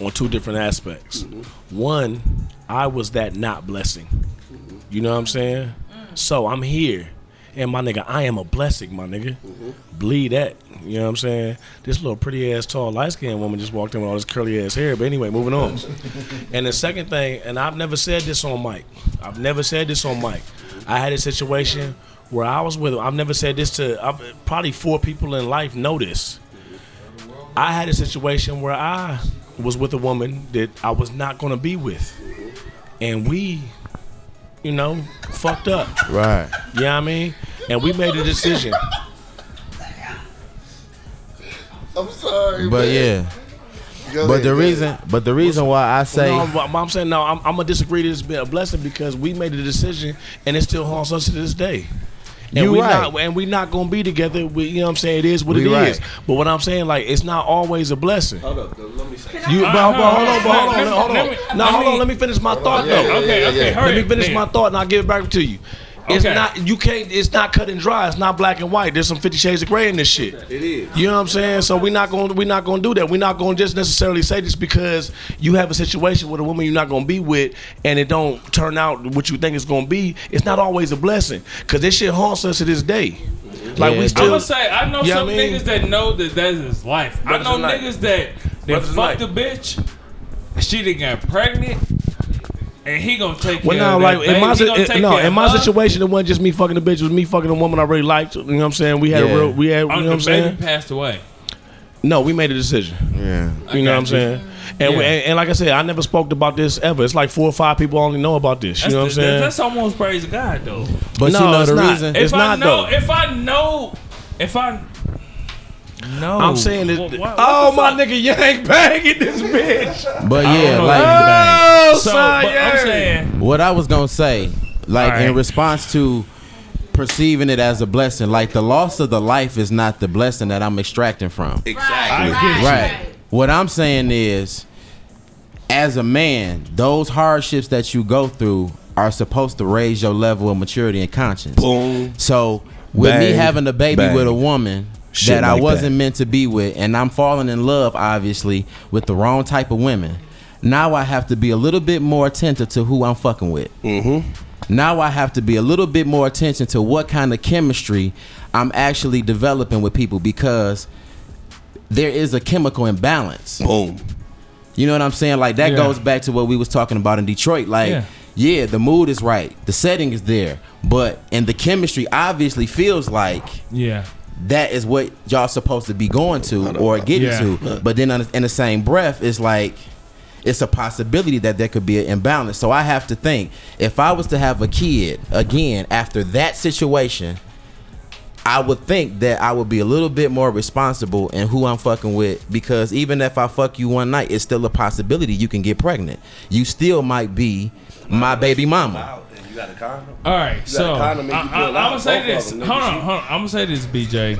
on two different aspects. Mm-hmm. One, I was that not blessing. You know what I'm saying? Mm. So I'm here. And my nigga, I am a blessing, my nigga. Mm-hmm. Bleed that. You know what I'm saying? This little pretty ass, tall, light skinned woman just walked in with all this curly ass hair. But anyway, moving on. (laughs) and the second thing, and I've never said this on mic. I've never said this on mic. I had a situation where I was with I've never said this to I've, probably four people in life know this. I had a situation where I was with a woman that I was not going to be with. And we, you know, fucked up. right. You know I mean? And we made a decision. I'm sorry, But man. yeah. Go But ahead, the reason ahead. but the reason why I say no, I'm, I'm saying no. I'm, I'm gonna disagree. This has been a blessing because we made a decision, and it still haunts us to this day. And You we right. not, and we not gonna be together. We, you know what I'm saying? It is what We it is. right. But what I'm saying, like, it's not always a blessing. hold up, let me say. You, but, but hold on, but hold on, hold on. let me- No, let hold on. Let me finish my thought though. Okay, okay, hurry Let me finish my thought and I'll give it back to you. It's Okay. not you can't it's not cut and dry. It's not black and white. There's some fifty shades of gray in this shit. It is. You know what I'm saying? So we're not going we're not going to do that. We're not going to just necessarily say this because you have a situation with a woman you're not going to be with and it don't turn out what you think it's going to be. It's not always a blessing cuz this shit haunts us to this day. Mm-hmm. Like Yeah, we still I'm gonna say I know some I mean- niggas that know that that is his life. I know in life. niggas that that Brothers in fucked a bitch. She didn't get pregnant, and he gonna take Well, care no, of like that in my baby. He si- gonna in- take no, in my situation, it wasn't just me fucking the bitch. It was me fucking a woman I really liked. You know what I'm saying? We had Yeah. a real, we had, you oh, know Oh, what I'm saying? baby passed away. No, we made a decision. yeah. You know what I'm you. saying? And, we, Yeah. and, and like I said, I never spoke about this ever. It's like four or five people only know about this. You That's, know what I'm saying? that's almost praise God though. But No, you know it's the not. reason It's I not, know, though. if I know, if I know, I'm saying that. Wha- what- what oh the my fuck? nigga, Yank banging this bitch. But yeah, like. Oh, So, but I'm yeah. saying, what I was gonna say, like All in response to perceiving it as a blessing, like the loss of the life is not the blessing that I'm extracting from. Exactly. I get. Right. What I'm saying is, as a man, those hardships that you go through are supposed to raise your level of maturity and conscience. Boom. So with me having a baby bang. with a woman Shit that I wasn't that. meant to be with, and I'm falling in love, obviously, with the wrong type of women. Now I have to be a little bit more attentive to who I'm fucking with. Mm-hmm. Now I have to be a little bit more attention to what kind of chemistry I'm actually developing with people because there is a chemical imbalance. Boom. You know what I'm saying? Like that Yeah. goes back to what we was talking about in Detroit. Like, Yeah. yeah. the mood is right, the setting is there, but and the chemistry obviously feels like yeah, that is what y'all supposed to be going to or getting Yeah. to. But then in the same breath, it's like it's a possibility that there could be an imbalance. So I have to think if I was to have a kid again after that situation, I would think that I would be a little bit more responsible in who I'm fucking with because even if I fuck you one night, it's still a possibility you can get pregnant. You still might be my baby mama. You got a condom? All right, so I, condom and you I, pull I'm gonna say this. them, Hold on, hold on. I'm gonna say this, BJ.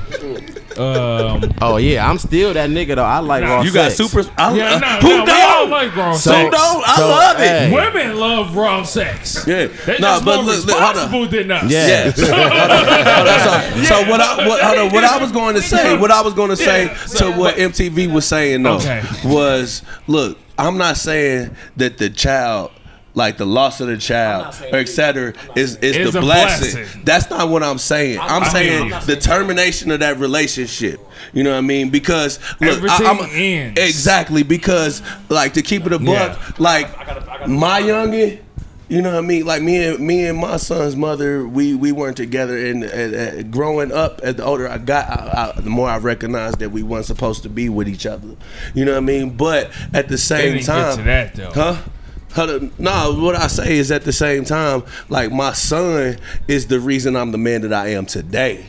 Um, (laughs) Oh yeah, I'm still that nigga though. I like raw You got super. I, yeah, uh, no, who no, we all don't? like raw So- sex. don't? I so, love it. Women love raw sex. Yeah. They're No, just but more look, look, hold responsible than us. Yeah. Yes. Hold on, so, so what I what, hold on, what I was going to say, what I was going to say to what MTV was saying though was, look, I'm not saying that the child. Like the loss of the child, or et cetera, is, is It's the blessing. blessing. That's not what I'm saying. I'm, I hear saying you. the termination of that relationship. You know what I mean? Because look, Everything I, am ends. exactly because like to keep it a buck, Yeah. like my youngin. You know what I mean? Like me and me and my son's mother, we we weren't together. And, and, and growing up, as the older I got, I, I, the more I recognized that we weren't supposed to be with each other. You know what I mean? But at the same didn't get time, to that, though. huh? No, what I say is at the same time, like my son is the reason I'm the man that I am today.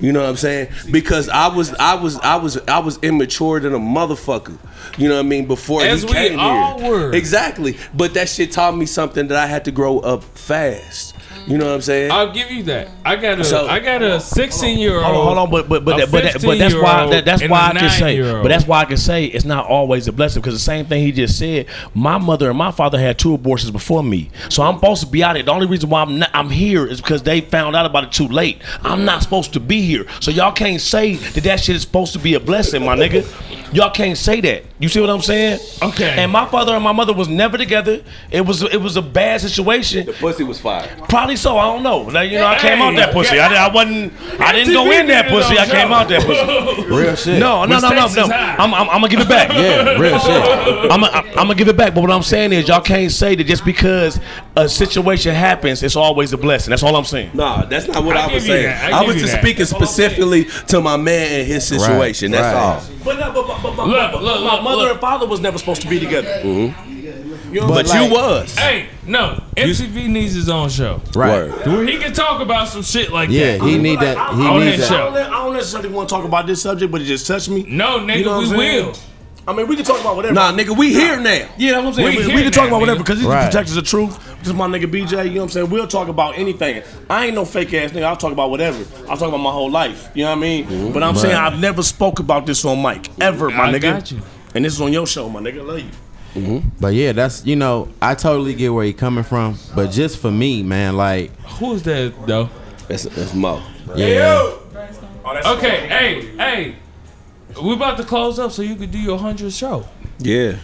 You know what I'm saying? Because I was, I was, I was, I was immature than a motherfucker. You know what I mean? Before As he came here, were. exactly. But that shit taught me something that I had to grow up fast. You know what I'm saying? I'll give you that. I got a, So- I got a 16 year old. Hold on, hold on, but but but that, but, that, but that's why that, that's why a I can say, but that's why I can say it's not always a blessing because the same thing he just said. My mother and my father had two abortions before me, so I'm supposed to be out here. The only reason why I'm not, I'm here is because they found out about it too late. I'm not supposed to be here, so y'all can't say that that shit is supposed to be a blessing, my nigga. Y'all can't say that. You see what I'm saying? Okay. And my father and my mother was never together. It was it was a bad situation. The pussy was fire. Probably so. I don't know. Like, you know, I came out that pussy. I, I wasn't. I didn't go in that pussy. I came out that pussy. Real shit. No, no, no, no, no. I'm, I'm, I'm gonna give it back. Yeah, real shit. I'm, I'm, I'm gonna give it back. But what I'm saying is, y'all can't say that just because a situation happens, it's always a blessing. That's all I'm saying. Nah, that's not what I I, was saying. I I, was just that. speaking specifically to my man and his situation. Right, that's right. all. But, no, but, but, but, but, Look, but look, my look, mother look. and father was never supposed to be together. Mm-hmm. You know But what I'm you was. Hey, no, MTV needs his own show Right. Word. where he can talk about some shit like Yeah, that. Yeah, he need that. He On needs that. show. I don't, I don't necessarily want to talk about this subject, but it just touched me. No, nigga, You know we I'm saying? will. I mean, we can talk about whatever. Nah, nigga, we here now. Yeah, that's what I'm saying. We We, we, hear can talk that, about whatever because he's Right. the protectors of truth. This is my nigga BJ. You know what I'm saying? We'll talk about anything. I ain't no fake ass nigga. I'll talk about whatever. I'll talk about my whole life. You know what I mean? Mm-hmm. But I'm saying I've never spoke about this on mic ever, my I nigga. Got you. And this is on your show, my nigga. I love you. Mm-hmm. But yeah, that's you know, I totally get where he coming from. But just for me, man, like Who's that though? That's, that's Mo. yeah, oh, Okay, hey, hey, we about to close up so you could do your hundred show. Yeah.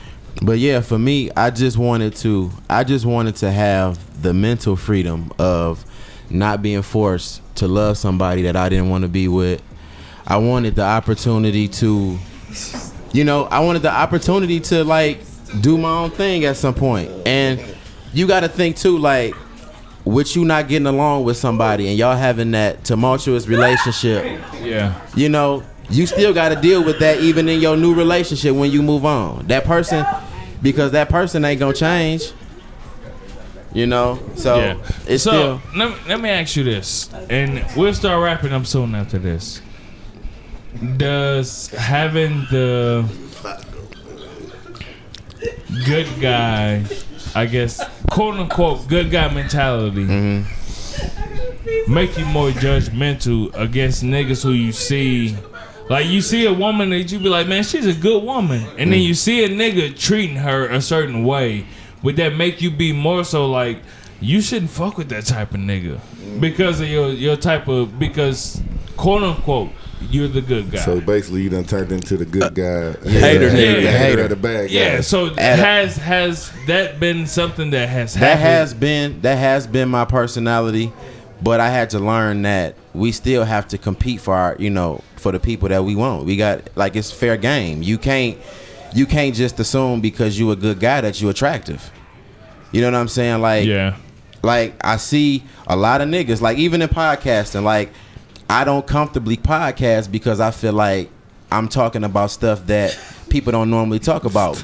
But yeah, for me, I just wanted to I just wanted to have the mental freedom of not being forced to love somebody that I didn't want to be with. I wanted the opportunity to you know, I wanted the opportunity to like do my own thing at some point. And you got to think too like with you not getting along with somebody and y'all having that tumultuous relationship Yeah. you know, you still got to deal with that even in your new relationship when you move on. That person, because that person ain't gonna change. You know, so yeah. it's so still let, me, let me ask you this, and we'll start wrapping up soon after this. Does having the good guy, I guess, quote unquote, good guy mentality, mm-hmm. make you more judgmental against niggas who you see? Like you see a woman that you be like, man, she's a good woman, and then mm. you see a nigga treating her a certain way. Would that make you be more so like you shouldn't fuck with that type of nigga because of your your type of because quote unquote you're the good guy. So basically, you done turned into the good guy. Uh, hater the, nigga. the hater, Hater. the bad guy. yeah. So At a- has has that been something that has that happened? has been that has been my personality, but I had to learn that we still have to compete for our, you know, for the people that we want. We got like it's fair game. You can't you can't just assume because you a good guy that you attractive. You know what I'm saying? Like yeah. like I see a lot of niggas, like even in podcasting, like I don't comfortably podcast because I feel like I'm talking about stuff that people don't normally talk about.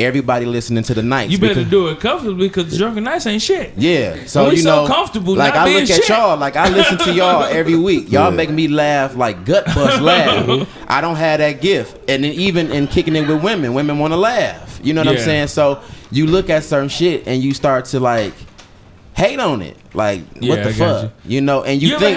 Everybody listening to the knights. You better because- do it comfortably because drunken knights ain't shit. Yeah, so And we you so know, comfortable like not I being look at shit. y'all, like I listen to y'all (laughs) every week. Y'all make me laugh, like gut bust laugh. (laughs) I don't have that gift, and then even in kicking it with women, women want to laugh. You know what Yeah. I'm saying? So you look at certain shit and you start to like hate on it. Like Yeah, what the I got fuck, you. know? And you, You, think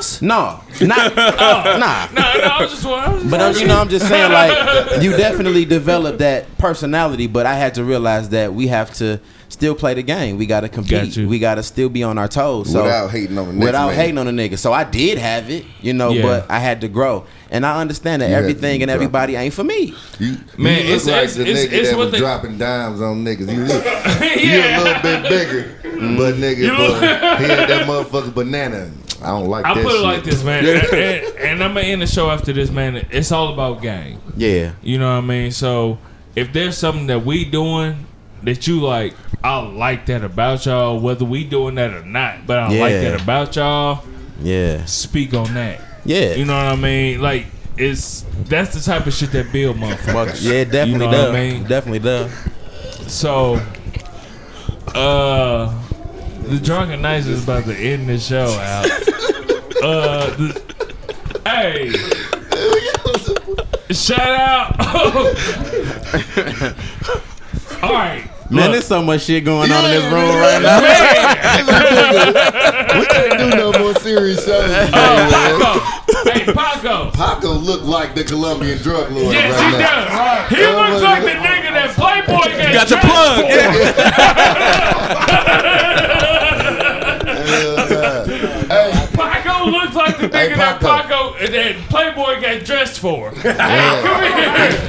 ever hated on us? no, not (laughs) oh. nah. No, no, I was just, I was just But asking. you know, I'm just saying, like, you definitely developed that personality. But I had to realize that we have to still play the game. We got to compete. Got. We got to still be on our toes. So Without hating on the next Without man. hating on the nigga. So I did have it, you know, Yeah. but I had to grow. And I understand that You everything and everybody ain't for me. You, Man, you it's- like it's- the it's- nigga it's that was they- dropping dimes on niggas. You look, (laughs) you Yeah. a little bit bigger, but mm. nigga, You boy, he had that motherfucker banana. I don't like I that put it shit. like this, man, (laughs) and, and, and I'm gonna end the show after this, man. It's all about game. Yeah. You know what I mean? So if there's something that we doing that you like, I like that about y'all, whether we doing that or not. But I like that about y'all. Yeah. Speak on that. Yeah. You know what I mean? Like it's that's the type of shit that build motherfuckers. yeah, definitely You know does. what I mean? Definitely does. So, uh, the drunken knights is about to end the show out. (laughs) uh, the, hey, shout out. (laughs) All right. Man, look. there's so much shit going on in this room right now. we can't do no more serious shows. Oh, man. Paco. Hey, Paco. Paco look like the Colombian drug lord Yes, right he now. does. He looks like the nigga that Playboy (laughs) got, Got your plug. for. Hey, Paco looks like the Hey, nigga that Paco. Paco that Playboy got dressed for. Hey, come here.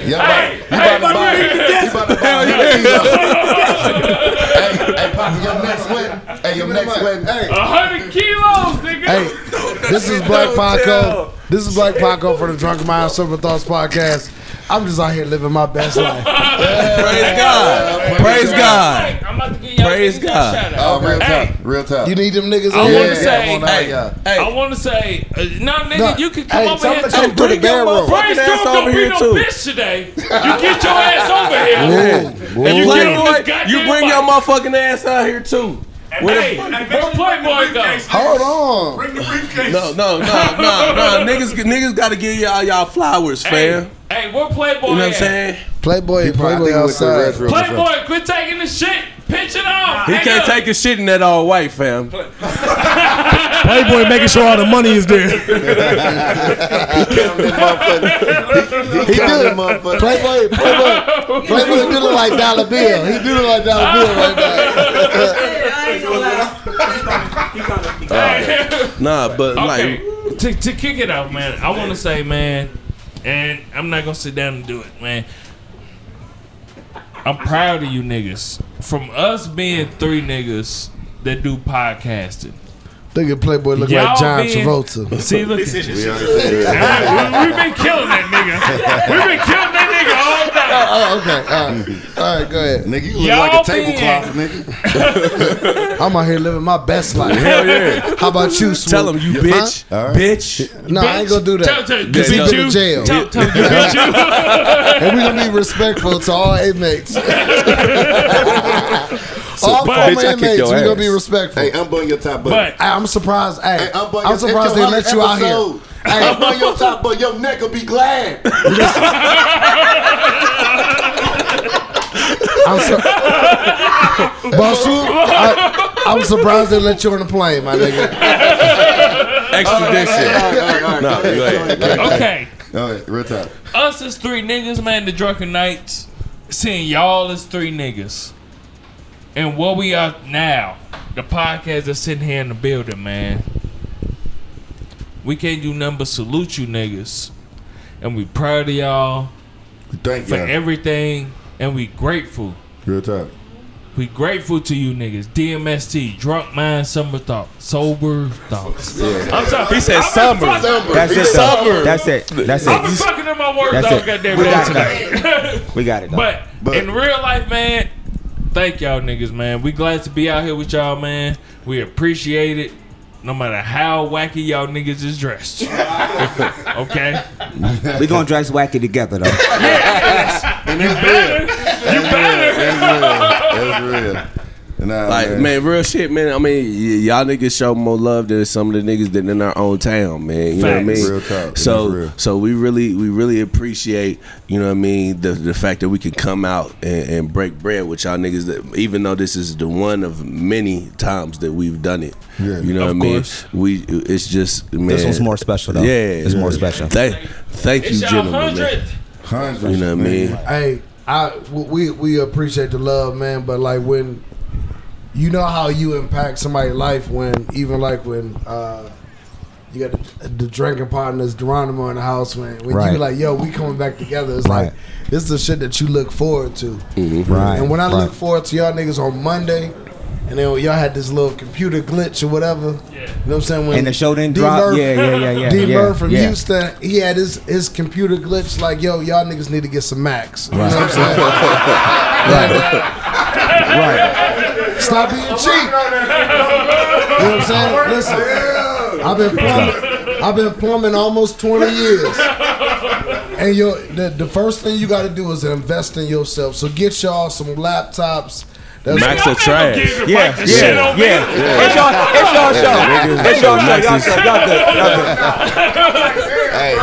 y'all Hey, about, hey, you about to buy, you about to buy hey, hey, Papa, your next wedding. Hey, your next wedding. Hey, a hundred kilos, nigga. Hey, this is (laughs) Black Paco. This is Black Paco for the Drunk Mind Sober Thoughts podcast. I'm just out here living my best life. (laughs) Praise God. Praise God. I'm about to give y'all Praise niggas a God. shout oh, out. real Hey. tough, real tough. You need them niggas I in wanna here? say- come on, Hey, y'all. hey, I want to say, uh, no, nigga, No, you can come hey, over here somebody come to the Bring your bedroom. Praise motherfucking ass don't over be here no too. bitch today. You get your (laughs) ass over here. Whoa, And you whoa. get on this Playboy, goddamn you bring your mic. motherfucking ass out here too. Hey, where Playboy go? Hold on. No, no, no, no, no. (laughs) Niggas, niggas got to give y'all y'all flowers, fam. Hey, hey, where Playboy You know what I'm saying? Playboy, I Playboy think we went to the outside. restroom or. Playboy, quit taking the shit. Pitch it off. He Hang can't up. take his shit in that all white, fam. (laughs) Playboy making sure all the money is there. (laughs) He do it, motherfucker. Playboy, Playboy, Playboy do look like Dollar Bill. He do look like Dollar Bill right now. I ain't gonna lie. Nah, but Okay, like, to, to kick it off, man, I want to say, man, and I'm not gonna sit down and do it, man. I'm proud of you niggas. From us being three niggas that do podcasting. Look at Playboy look Y'all like John being- Travolta. (laughs) See, look, We understand. Ah, we, we've been killing that nigga. We've been killing that nigga all day. Oh, oh, oh, okay. All right. All right, go ahead. Nigga, you look Y'all like a being- tablecloth, nigga. (laughs) (laughs) I'm out here living my best life. hell yeah. How about you, Swoop? Tell him you Huh? bitch, All right. bitch. No, I ain't gonna do Tell, that. tell, Yeah, He no. been to jail. tell, tell, you bitch. And we're gonna be respectful to all inmates. All but- former Bitch, inmates, we're gonna be respectful. Hey, unbutton your top button. But I'm surprised. Hey, Hey, unbutton I'm surprised they let you out here. Hey, Unbutton your top button. Your neck will be glad. (laughs) I'm so, Boss I, I'm surprised they let you on the plane, my nigga. (laughs) Extradition. All right, all right, all right. No, go ahead. Go ahead. okay. All right, real talk. us as three niggas, man, the drunken knights, seeing y'all as three niggas, and what we are now, the podcast that's sitting here in the building, man. We can't do nothing but salute you niggas, and we proud of y'all Thank you. for you. everything, and we grateful. Real talk. We grateful to you niggas. DMST, drunk mind, summer thought, sober thoughts. I'm sorry. He said I've summer. That's it. It's though. summer. That's it. That's I've been it. fucking in my words That's goddamn We day got today. We got it. But, But- in real life, man, thank y'all niggas, man. We glad to be out here with y'all, man. We appreciate it. no matter how wacky y'all niggas is dressed. (laughs) okay? We gonna dress wacky together though. yeah, And it's real. You better. That's real. That's real. Nah, Like man. man. real shit, man. I mean, y- y'all niggas show more love than some of the niggas that in our own town, man. You know what I mean? Real talk. So, real. so we really, we really appreciate, you know what I mean, the the fact that we can come out and, and break bread with y'all niggas. That even though this is the one of many times that we've done it, Yeah. you know Of what I mean. We, it's just man. This one's more special though. Yeah, it's more special. Thank, thank you, It's your gentlemen. man. hundredth. You know what I mean? Hey, I we we appreciate the love, man. But like when you know how you impact somebody's life when even like when uh you got the, the drinking partners Geronimo in the house when when Right. you like yo we coming back together. It's Right. like this is the shit that you look forward to. Right. And when I right. look forward to y'all niggas on Monday. And then y'all had this little computer glitch or whatever. yeah. You know what I'm saying? When And the show didn't D drop. Murph- Yeah, yeah, yeah, yeah. D yeah, Murph from yeah. Houston, he had his his computer glitch like, yo, y'all niggas need to get some Macs. You know what I'm saying? (laughs) Right. Stop being cheap. You know what I'm saying? Listen, I've been plumbing. I've been plumbing almost 20 years. And your the, the first thing you got to do is invest in yourself. So get y'all some laptops. That's Max Y'all are trash. never get Yeah, right to shit yeah, on me. yeah. It's your, it's your show. It's. Y'all, show. y'all good. Y'all good. Hey,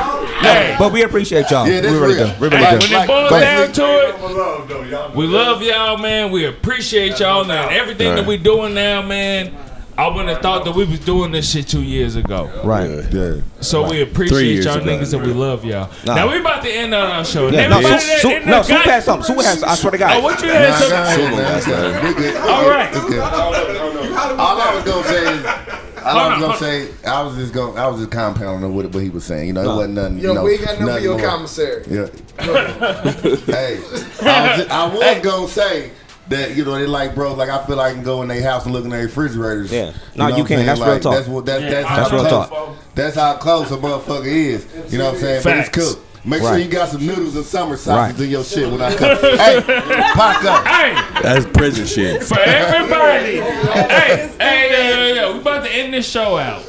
Hey, But we appreciate y'all. yeah, we this really real. do. We really Like- do. when it like- boils like- down to it, we love y'all, man. We appreciate y'all now. Everything that we're doing now, man. I wouldn't have thought that we was doing this shit two years ago. Right. Yeah. So we appreciate y'all ago. niggas and we love y'all. Nah. Now we about to end out our show. Yeah, And no, everybody Sue, that- Sue, and no, the Sue guy- has something. Sue has. I swear to Oh, God. what you had? Nah, some- go ahead, man. It's (laughs) good. All right. All I was gonna say is, all I was gonna say, I was just going, I was just compounding on what, what he was saying. You know, it wasn't nothing. Yo, you know, we ain't got nothing for your more. commissary. Yeah. (laughs) hey, I was, I was gonna say that you know they like bro, like I feel like I can go in their house and look in their refrigerators. Yeah. No, know you can. I'm saying? That's real talk. That's what that's Yeah, that's, I how real close, talk. That's how close a motherfucker is. You know what I'm saying? But it's Facts. Cool. Make sure you got some noodles and summer sausage Right. in your shit when I come. hey, pack up. Hey, That's prison shit. for everybody. hey, hey, yo, yo, yo, we about to end this show out.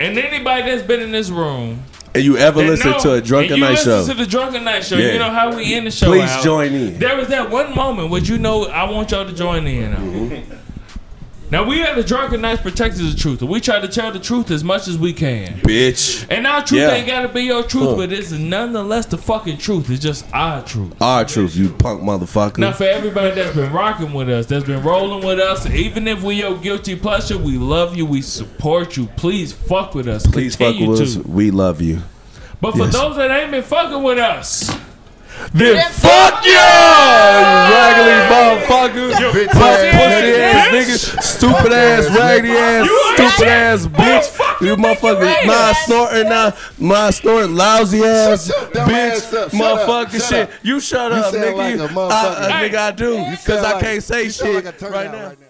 And anybody that's been in this room, And you ever and listen know- to a drunken and you knight listen show? to the drunken knight show. Yeah. You know how we end the show. Please out. join in. There was that one moment where you know I want y'all to join in. Mm-hmm. Now we are the drunken knights protectors of truth, and we try to tell the truth as much as we can. Bitch. And our truth Yeah. ain't gotta be your truth, Huh. but it's nonetheless the fucking truth. It's just our truth. Our truth, you punk motherfucker. Now, for everybody that's been rocking with us, that's been rolling with us, even if we your guilty pleasure, we love you, we support you. Please fuck with us. Please fuck Continue with to. us. We love you. But for Yes. those that ain't been fucking with us, then Fuck you, raggedy motherfucker. Bitch Pussy ass ass nigga, stupid ass, raggedy ass, stupid ass bitch. You you you motherfucker, my snorting now, my snorting lousy ass Shut your dumb bitch. Motherfucking shit. You shut up, nigga. You- I, uh, nigga, I do, cause I can't say shit like a turnout right now. right now.